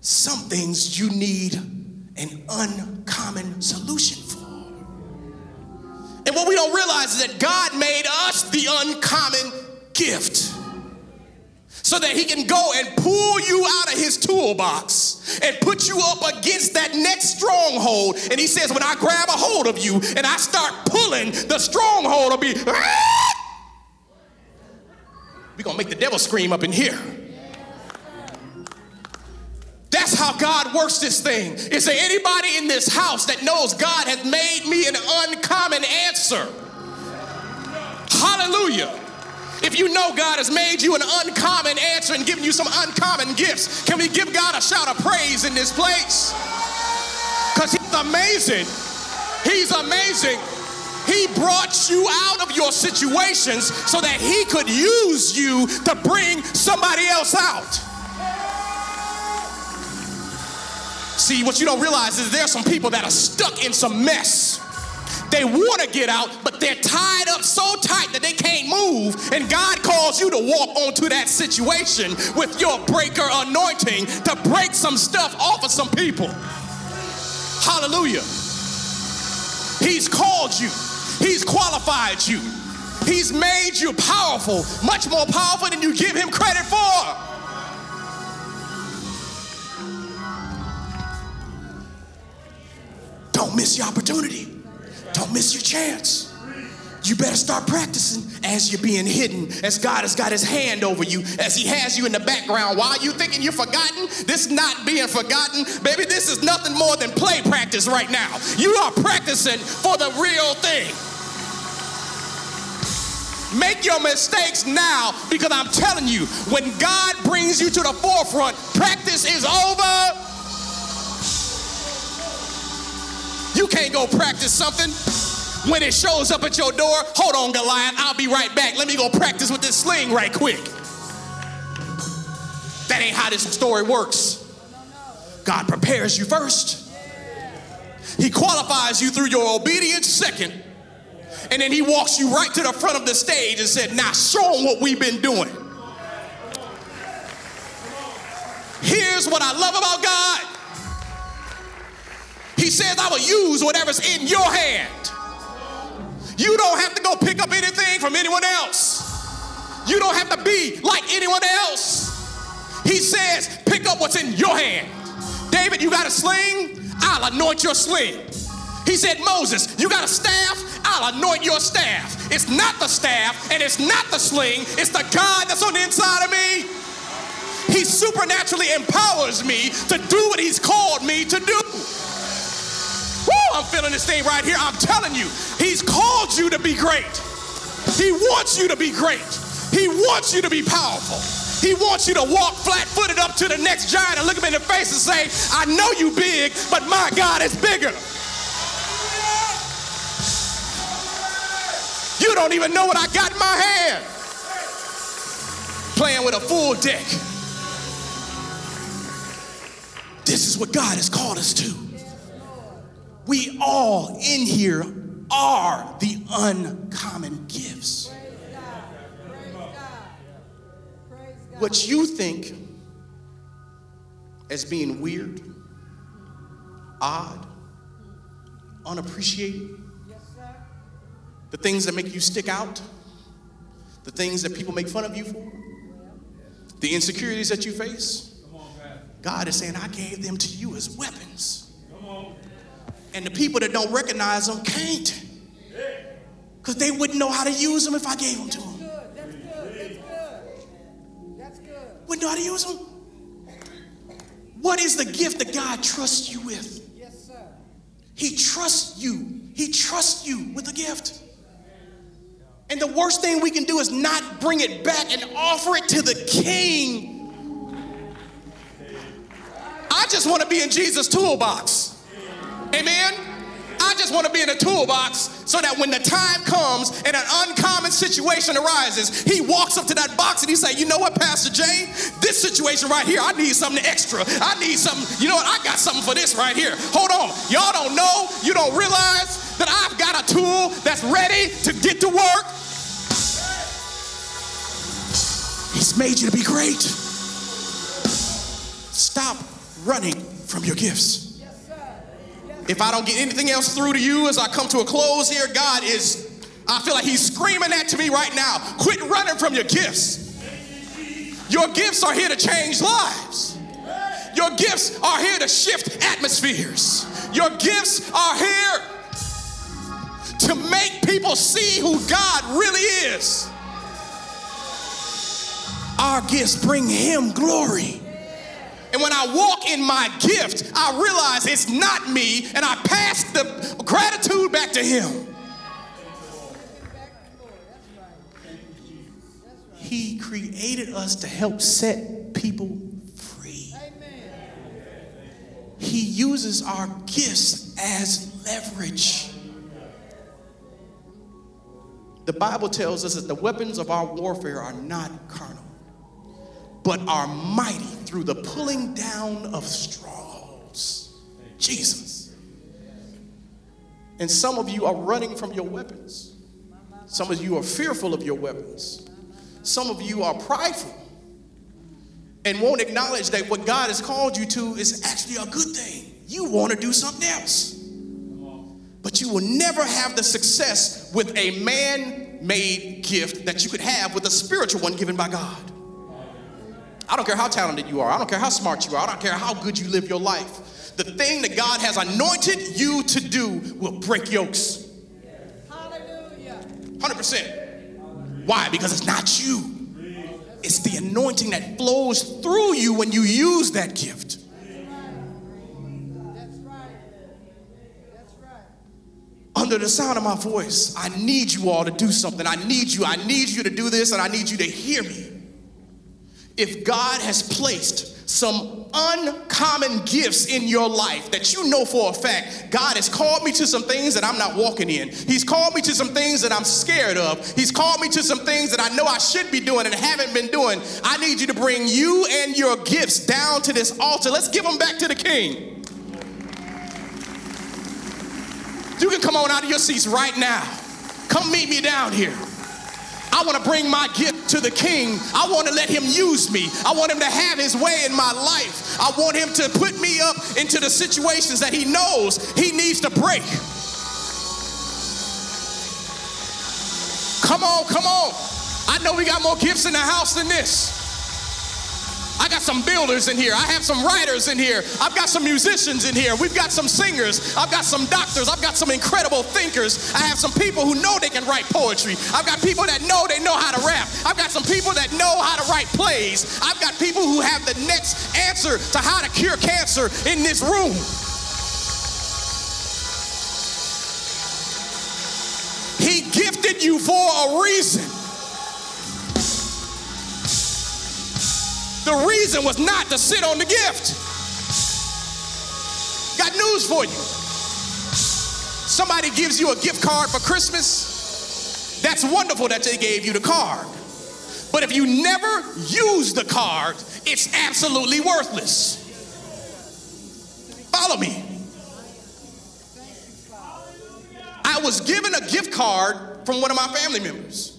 Some things you need an uncommon solution for. And what we don't realize is that God made us the uncommon gift so that he can go and pull you out of his toolbox and put you up against that next stronghold. And he says, when I grab a hold of you and I start pulling, the stronghold will be! [laughs] To make the devil scream up in here. That's how God works this thing. Is there anybody in this house that knows God has made me an uncommon answer? Hallelujah. If you know God has made you an uncommon answer and given you some uncommon gifts, can we give God a shout of praise in this place? Because He's amazing. He's amazing. He brought you out of your situations so that He could use you to bring somebody else out. See, what you don't realize is there are some people that are stuck in some mess. They want to get out, but they're tied up so tight that they can't move. And God calls you to walk onto that situation with your breaker anointing to break some stuff off of some people. Hallelujah. He's called you. He's qualified you. He's made you powerful, much more powerful than you give him credit for. Don't miss your opportunity. Don't miss your chance. You better start practicing as you're being hidden, as God has got his hand over you, as he has you in the background. Why are you thinking you're forgotten? This not being forgotten, baby, this is nothing more than play practice right now. You are practicing for the real thing. Make your mistakes now because I'm telling you, when God brings you to the forefront, practice is over. You can't go practice something when it shows up at your door. Hold on, Goliath, I'll be right back. Let me go practice with this sling right quick. That ain't how this story works. God prepares you first. He qualifies you through your obedience second and then he walks you right to the front of the stage and said, Now show them what we've been doing. Here's what I love about God He says, I will use whatever's in your hand. You don't have to go pick up anything from anyone else. You don't have to be like anyone else. He says, pick up what's in your hand. David, you got a sling? I'll anoint your sling. He said, Moses, you got a staff? I'll anoint your staff. It's not the staff and it's not the sling, it's the God that's on the inside of me. He supernaturally empowers me to do what He's called me to do. Woo, I'm feeling this thing right here. I'm telling you, He's called you to be great. He wants you to be great. He wants you to be powerful. He wants you to walk flat footed up to the next giant and look him in the face and say, I know you big, but my God is bigger. You don't even know what I got in my hand. Playing with a full deck. This is what God has called us to. We all in here are the uncommon gifts. What you think as being weird, odd, unappreciated, the things that make you stick out, the things that people make fun of you for, the insecurities that you face, God is saying, I gave them to you as weapons. And the people that don't recognize them can't. Because they wouldn't know how to use them if I gave them to them. Wouldn't know how to use them. What is the gift that God trusts you with? Yes, sir. He trusts you. He trusts you with a gift. And the worst thing we can do is not bring it back and offer it to the king. I just want to be in Jesus' toolbox. Amen. I just want to be in a toolbox so that when the time comes and an uncommon situation arises, he walks up to that box and he say, "You know what, Pastor Jay? This situation right here, I need something extra. I need something. You know what? I got something for this right here. Hold on. Y'all don't know. You don't realize that I've got a tool that's ready to get to work. He's made you to be great. Stop running from your gifts. If I don't get anything else through to you as I come to a close here, God is, I feel like He's screaming that to me right now. Quit running from your gifts. Your gifts are here to change lives. Your gifts are here to shift atmospheres. Your gifts are here to make people see who God really is. Our gifts bring Him glory. And when I walk in my gift, I realize it's not me, and I pass the gratitude back to Him. He created us to help set people free. He uses our gifts as leverage. The Bible tells us that the weapons of our warfare are not carnal, but are mighty through the pulling down of strongholds. Jesus. And some of you are running from your weapons. Some of you are fearful of your weapons. Some of you are prideful and won't acknowledge that what God has called you to is actually a good thing. You want to do something else. But you will never have the success with a man made gift that you could have with a spiritual one given by God. I don't care how talented you are. I don't care how smart you are. I don't care how good you live your life. The thing that God has anointed you to do will break yokes. Hallelujah. 100%. Why? Because it's not you. It's the anointing that flows through you when you use that gift. Under the sound of my voice, I need you all to do something. I need you. I need you to do this, and I need you to hear me. If God has placed some uncommon gifts in your life that you know for a fact God has called me to some things that I'm not walking in. He's called me to some things that I'm scared of. He's called me to some things that I know I should be doing and haven't been doing. I need you to bring you and your gifts down to this altar. Let's give them back to the king. You can come on out of your seats right now. Come meet me down here. I want to bring my gift to the king. I want to let him use me. I want him to have his way in my life. I want him to put me up into the situations that he knows he needs to break. Come on, come on. I know we got more gifts in the house than this. I got some builders in here. I have some writers in here. I've got some musicians in here. We've got some singers. I've got some doctors. I've got some incredible thinkers. I have some people who know they can write poetry. I've got people that know they know how to rap. I've got some people that know how to write plays. I've got people who have the next answer to how to cure cancer in this room. He gifted you for a reason. The reason was not to sit on the gift. Got news for you. Somebody gives you a gift card for Christmas. That's wonderful that they gave you the card. But if you never use the card, it's absolutely worthless. Follow me. I was given a gift card from one of my family members.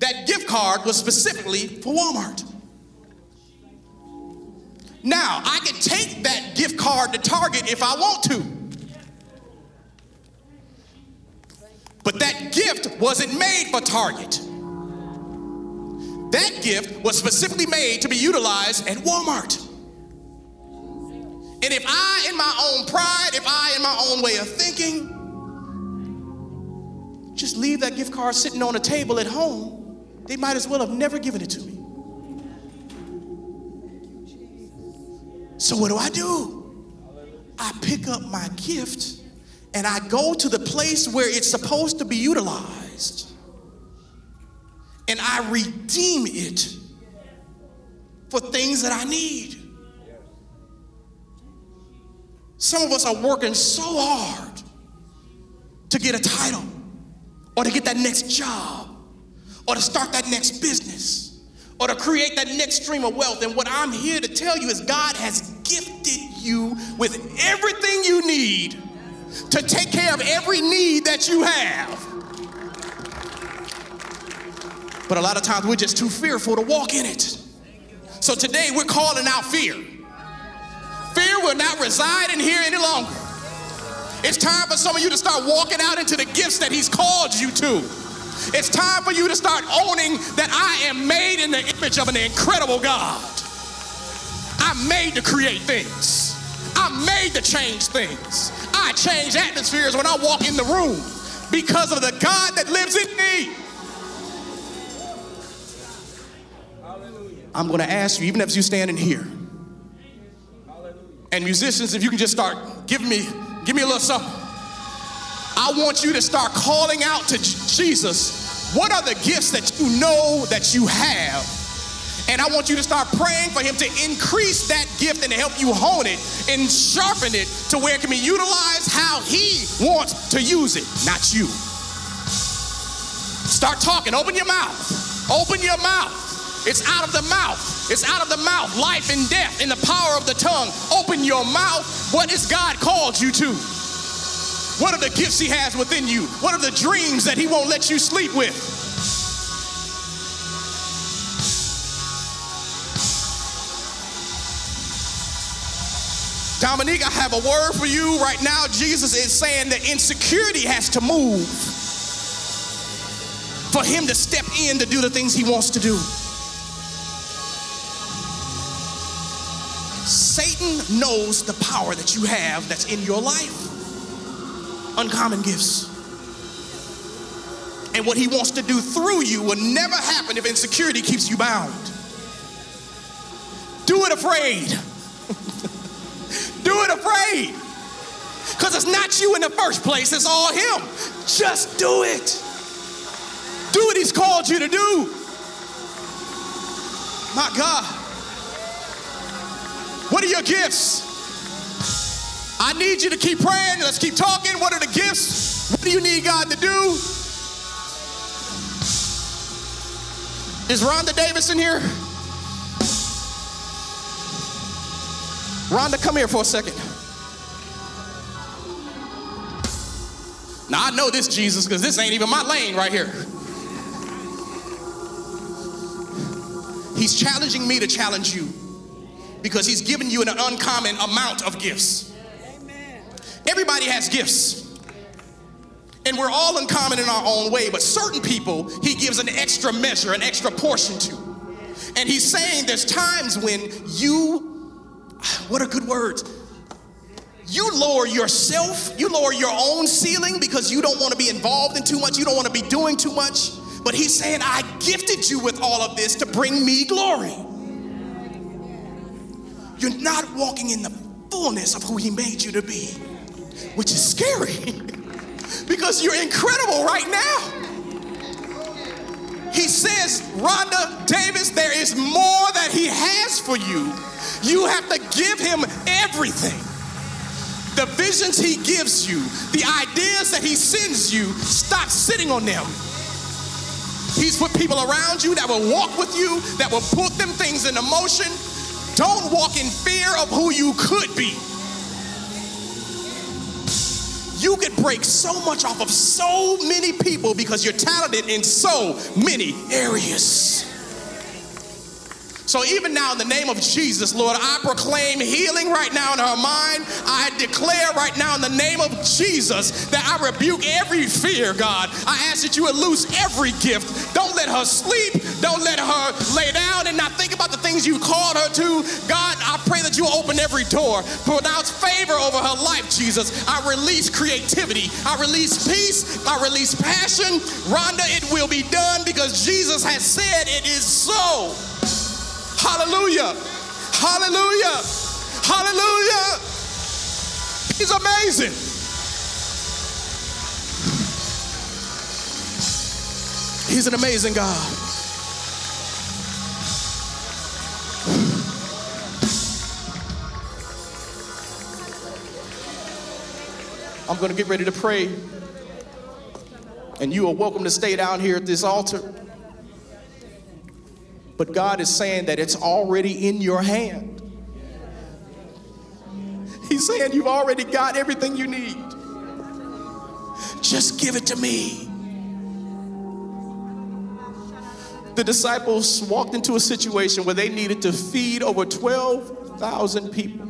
That gift card was specifically for Walmart. Now, I can take that gift card to Target if I want to. But that gift wasn't made for Target. That gift was specifically made to be utilized at Walmart. And if I, in my own pride, if I, in my own way of thinking, just leave that gift card sitting on a table at home, they might as well have never given it to me. So, what do I do? I pick up my gift and I go to the place where it's supposed to be utilized and I redeem it for things that I need. Some of us are working so hard to get a title or to get that next job or to start that next business or to create that next stream of wealth. And what I'm here to tell you is God has gifted you with everything you need to take care of every need that you have. But a lot of times we're just too fearful to walk in it. So today we're calling out fear. Fear will not reside in here any longer. It's time for some of you to start walking out into the gifts that He's called you to. It's time for you to start owning that I am made in the image of an incredible God. I'm made to create things. I'm made to change things. I change atmospheres when I walk in the room because of the God that lives in me. I'm going to ask you, even as you standing here, and musicians, if you can just start giving me, give me a little something. I want you to start calling out to Jesus. What are the gifts that you know that you have? And I want you to start praying for him to increase that gift and to help you hone it and sharpen it to where it can be utilized how he wants to use it, not you. Start talking, open your mouth. Open your mouth. It's out of the mouth. It's out of the mouth. Life and death in the power of the tongue. Open your mouth. What has God called you to? What are the gifts He has within you? What are the dreams that He won't let you sleep with? Dominique, I have a word for you right now. Jesus is saying that insecurity has to move for him to step in to do the things he wants to do. Satan knows the power that you have that's in your life. Uncommon gifts. And what he wants to do through you will never happen if insecurity keeps you bound. Do it afraid. [laughs] do it afraid. Because it's not you in the first place, it's all him. Just do it. Do what he's called you to do. My God. What are your gifts? I need you to keep praying. Let's keep talking. What are the gifts? What do you need God to do? Is Rhonda Davis in here? Rhonda, come here for a second. Now I know this Jesus because this ain't even my lane right here. He's challenging me to challenge you because he's given you an uncommon amount of gifts. Everybody has gifts. And we're all uncommon in our own way, but certain people He gives an extra measure, an extra portion to. And He's saying there's times when you, [sighs] what are good words? You lower yourself, you lower your own ceiling because you don't want to be involved in too much, you don't want to be doing too much. But he's saying, I gifted you with all of this to bring me glory. You're not walking in the fullness of who he made you to be, which is scary [laughs] because you're incredible right now. He says, Rhonda Davis, there is more that he has for you. You have to give him everything the visions he gives you, the ideas that he sends you, stop sitting on them. He's put people around you that will walk with you, that will put them things into motion. Don't walk in fear of who you could be. You could break so much off of so many people because you're talented in so many areas. So even now, in the name of Jesus, Lord, I proclaim healing right now in her mind. I declare right now in the name of Jesus that I rebuke every fear, God. I ask that you would loose every gift. Don't let her sleep. Don't let her lay down and not think about the things you called her to. God, I pray that you open every door. Pronounce favor over her life, Jesus. I release creativity. I release peace. I release passion. Rhonda, it will be done because Jesus has said it is so. Hallelujah. Hallelujah. Hallelujah. He's amazing. He's an amazing God. I'm going to get ready to pray. And you are welcome to stay down here at this altar. But God is saying that it's already in your hand. He's saying you've already got everything you need. Just give it to me. The disciples walked into a situation where they needed to feed over 12,000 people.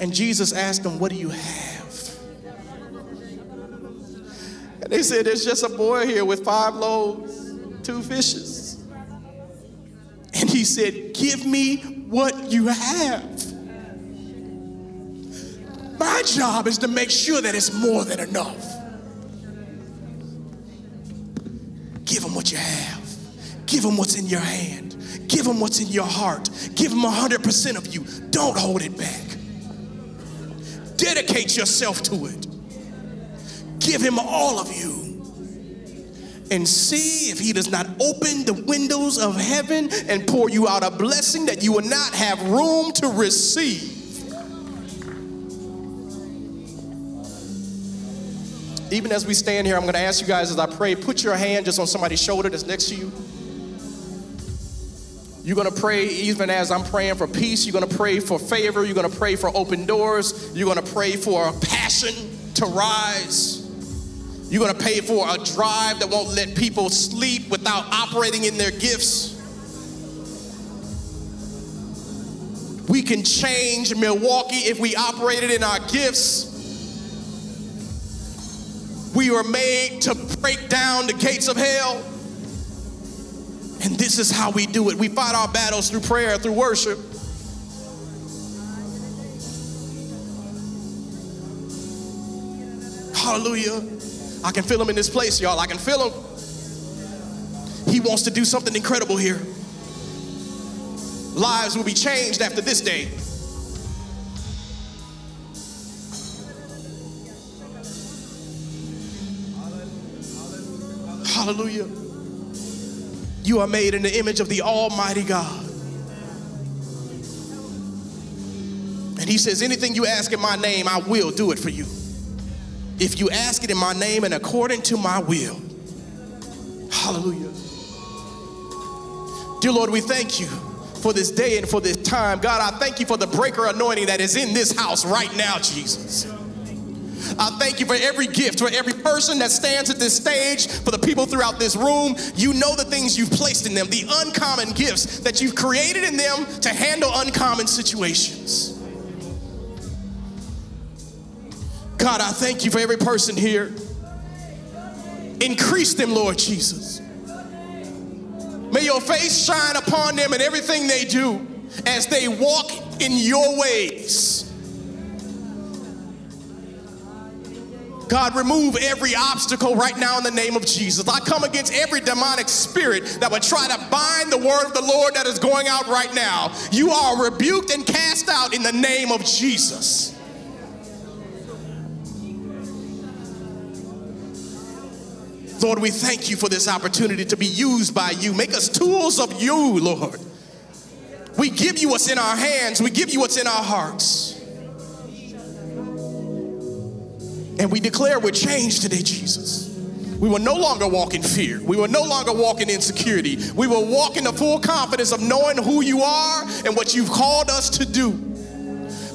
And Jesus asked them, What do you have? And they said, There's just a boy here with five loaves two fishes. And he said, Give me what you have. My job is to make sure that it's more than enough. Give him what you have. Give him what's in your hand. Give him what's in your heart. Give him 100% of you. Don't hold it back. Dedicate yourself to it. Give him all of you and see if he does not open the windows of heaven and pour you out a blessing that you will not have room to receive. Even as we stand here, I'm going to ask you guys as I pray, put your hand just on somebody's shoulder that's next to you. You're going to pray even as I'm praying for peace. You're going to pray for favor. You're going to pray for open doors. You're going to pray for a passion to rise. You're going to pay for a drive that won't let people sleep without operating in their gifts. We can change Milwaukee if we operated in our gifts. We were made to break down the gates of hell. And this is how we do it. We fight our battles through prayer, through worship. Hallelujah. I can feel him in this place, y'all. I can feel him. He wants to do something incredible here. Lives will be changed after this day. Hallelujah. You are made in the image of the Almighty God. And He says, Anything you ask in my name, I will do it for you if you ask it in my name and according to my will. Hallelujah. Dear Lord, we thank you for this day and for this time. God, I thank you for the breaker anointing that is in this house right now, Jesus. I thank you for every gift, for every person that stands at this stage, for the people throughout this room. You know the things you've placed in them, the uncommon gifts that you've created in them to handle uncommon situations. God, I thank you for every person here. Increase them, Lord Jesus. May your face shine upon them in everything they do as they walk in your ways. God, remove every obstacle right now in the name of Jesus. I come against every demonic spirit that would try to bind the word of the Lord that is going out right now. You are rebuked and cast out in the name of Jesus. Lord, we thank you for this opportunity to be used by you. Make us tools of you, Lord. We give you what's in our hands, we give you what's in our hearts. And we declare we're changed today, Jesus. We will no longer walk in fear. We will no longer walk in insecurity. We will walk in the full confidence of knowing who you are and what you've called us to do.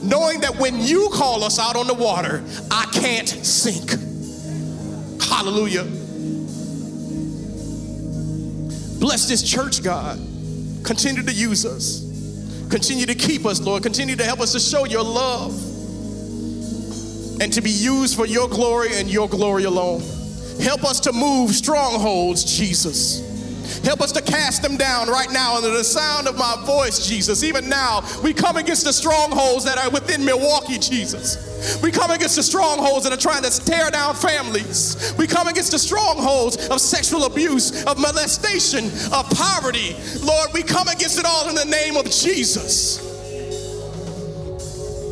Knowing that when you call us out on the water, I can't sink. Hallelujah. Bless this church, God. Continue to use us. Continue to keep us, Lord. Continue to help us to show your love and to be used for your glory and your glory alone. Help us to move strongholds, Jesus. Help us to cast them down right now under the sound of my voice, Jesus. Even now, we come against the strongholds that are within Milwaukee, Jesus. We come against the strongholds that are trying to tear down families. We come against the strongholds of sexual abuse, of molestation, of poverty. Lord, we come against it all in the name of Jesus.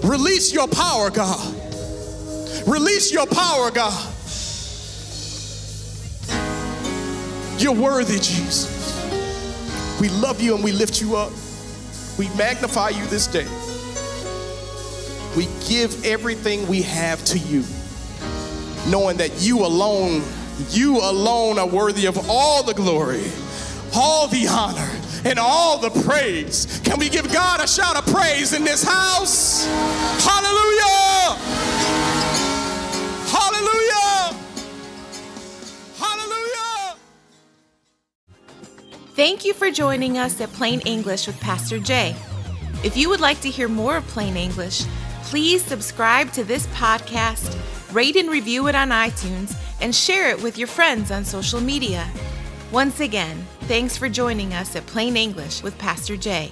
Release your power, God. Release your power, God. You're worthy, Jesus. We love you and we lift you up. We magnify you this day. We give everything we have to you, knowing that you alone, you alone are worthy of all the glory, all the honor, and all the praise. Can we give God a shout of praise in this house? Hallelujah! Hallelujah! Hallelujah! Thank you for joining us at Plain English with Pastor Jay. If you would like to hear more of Plain English, please subscribe to this podcast, rate and review it on iTunes, and share it with your friends on social media. Once again, thanks for joining us at Plain English with Pastor Jay.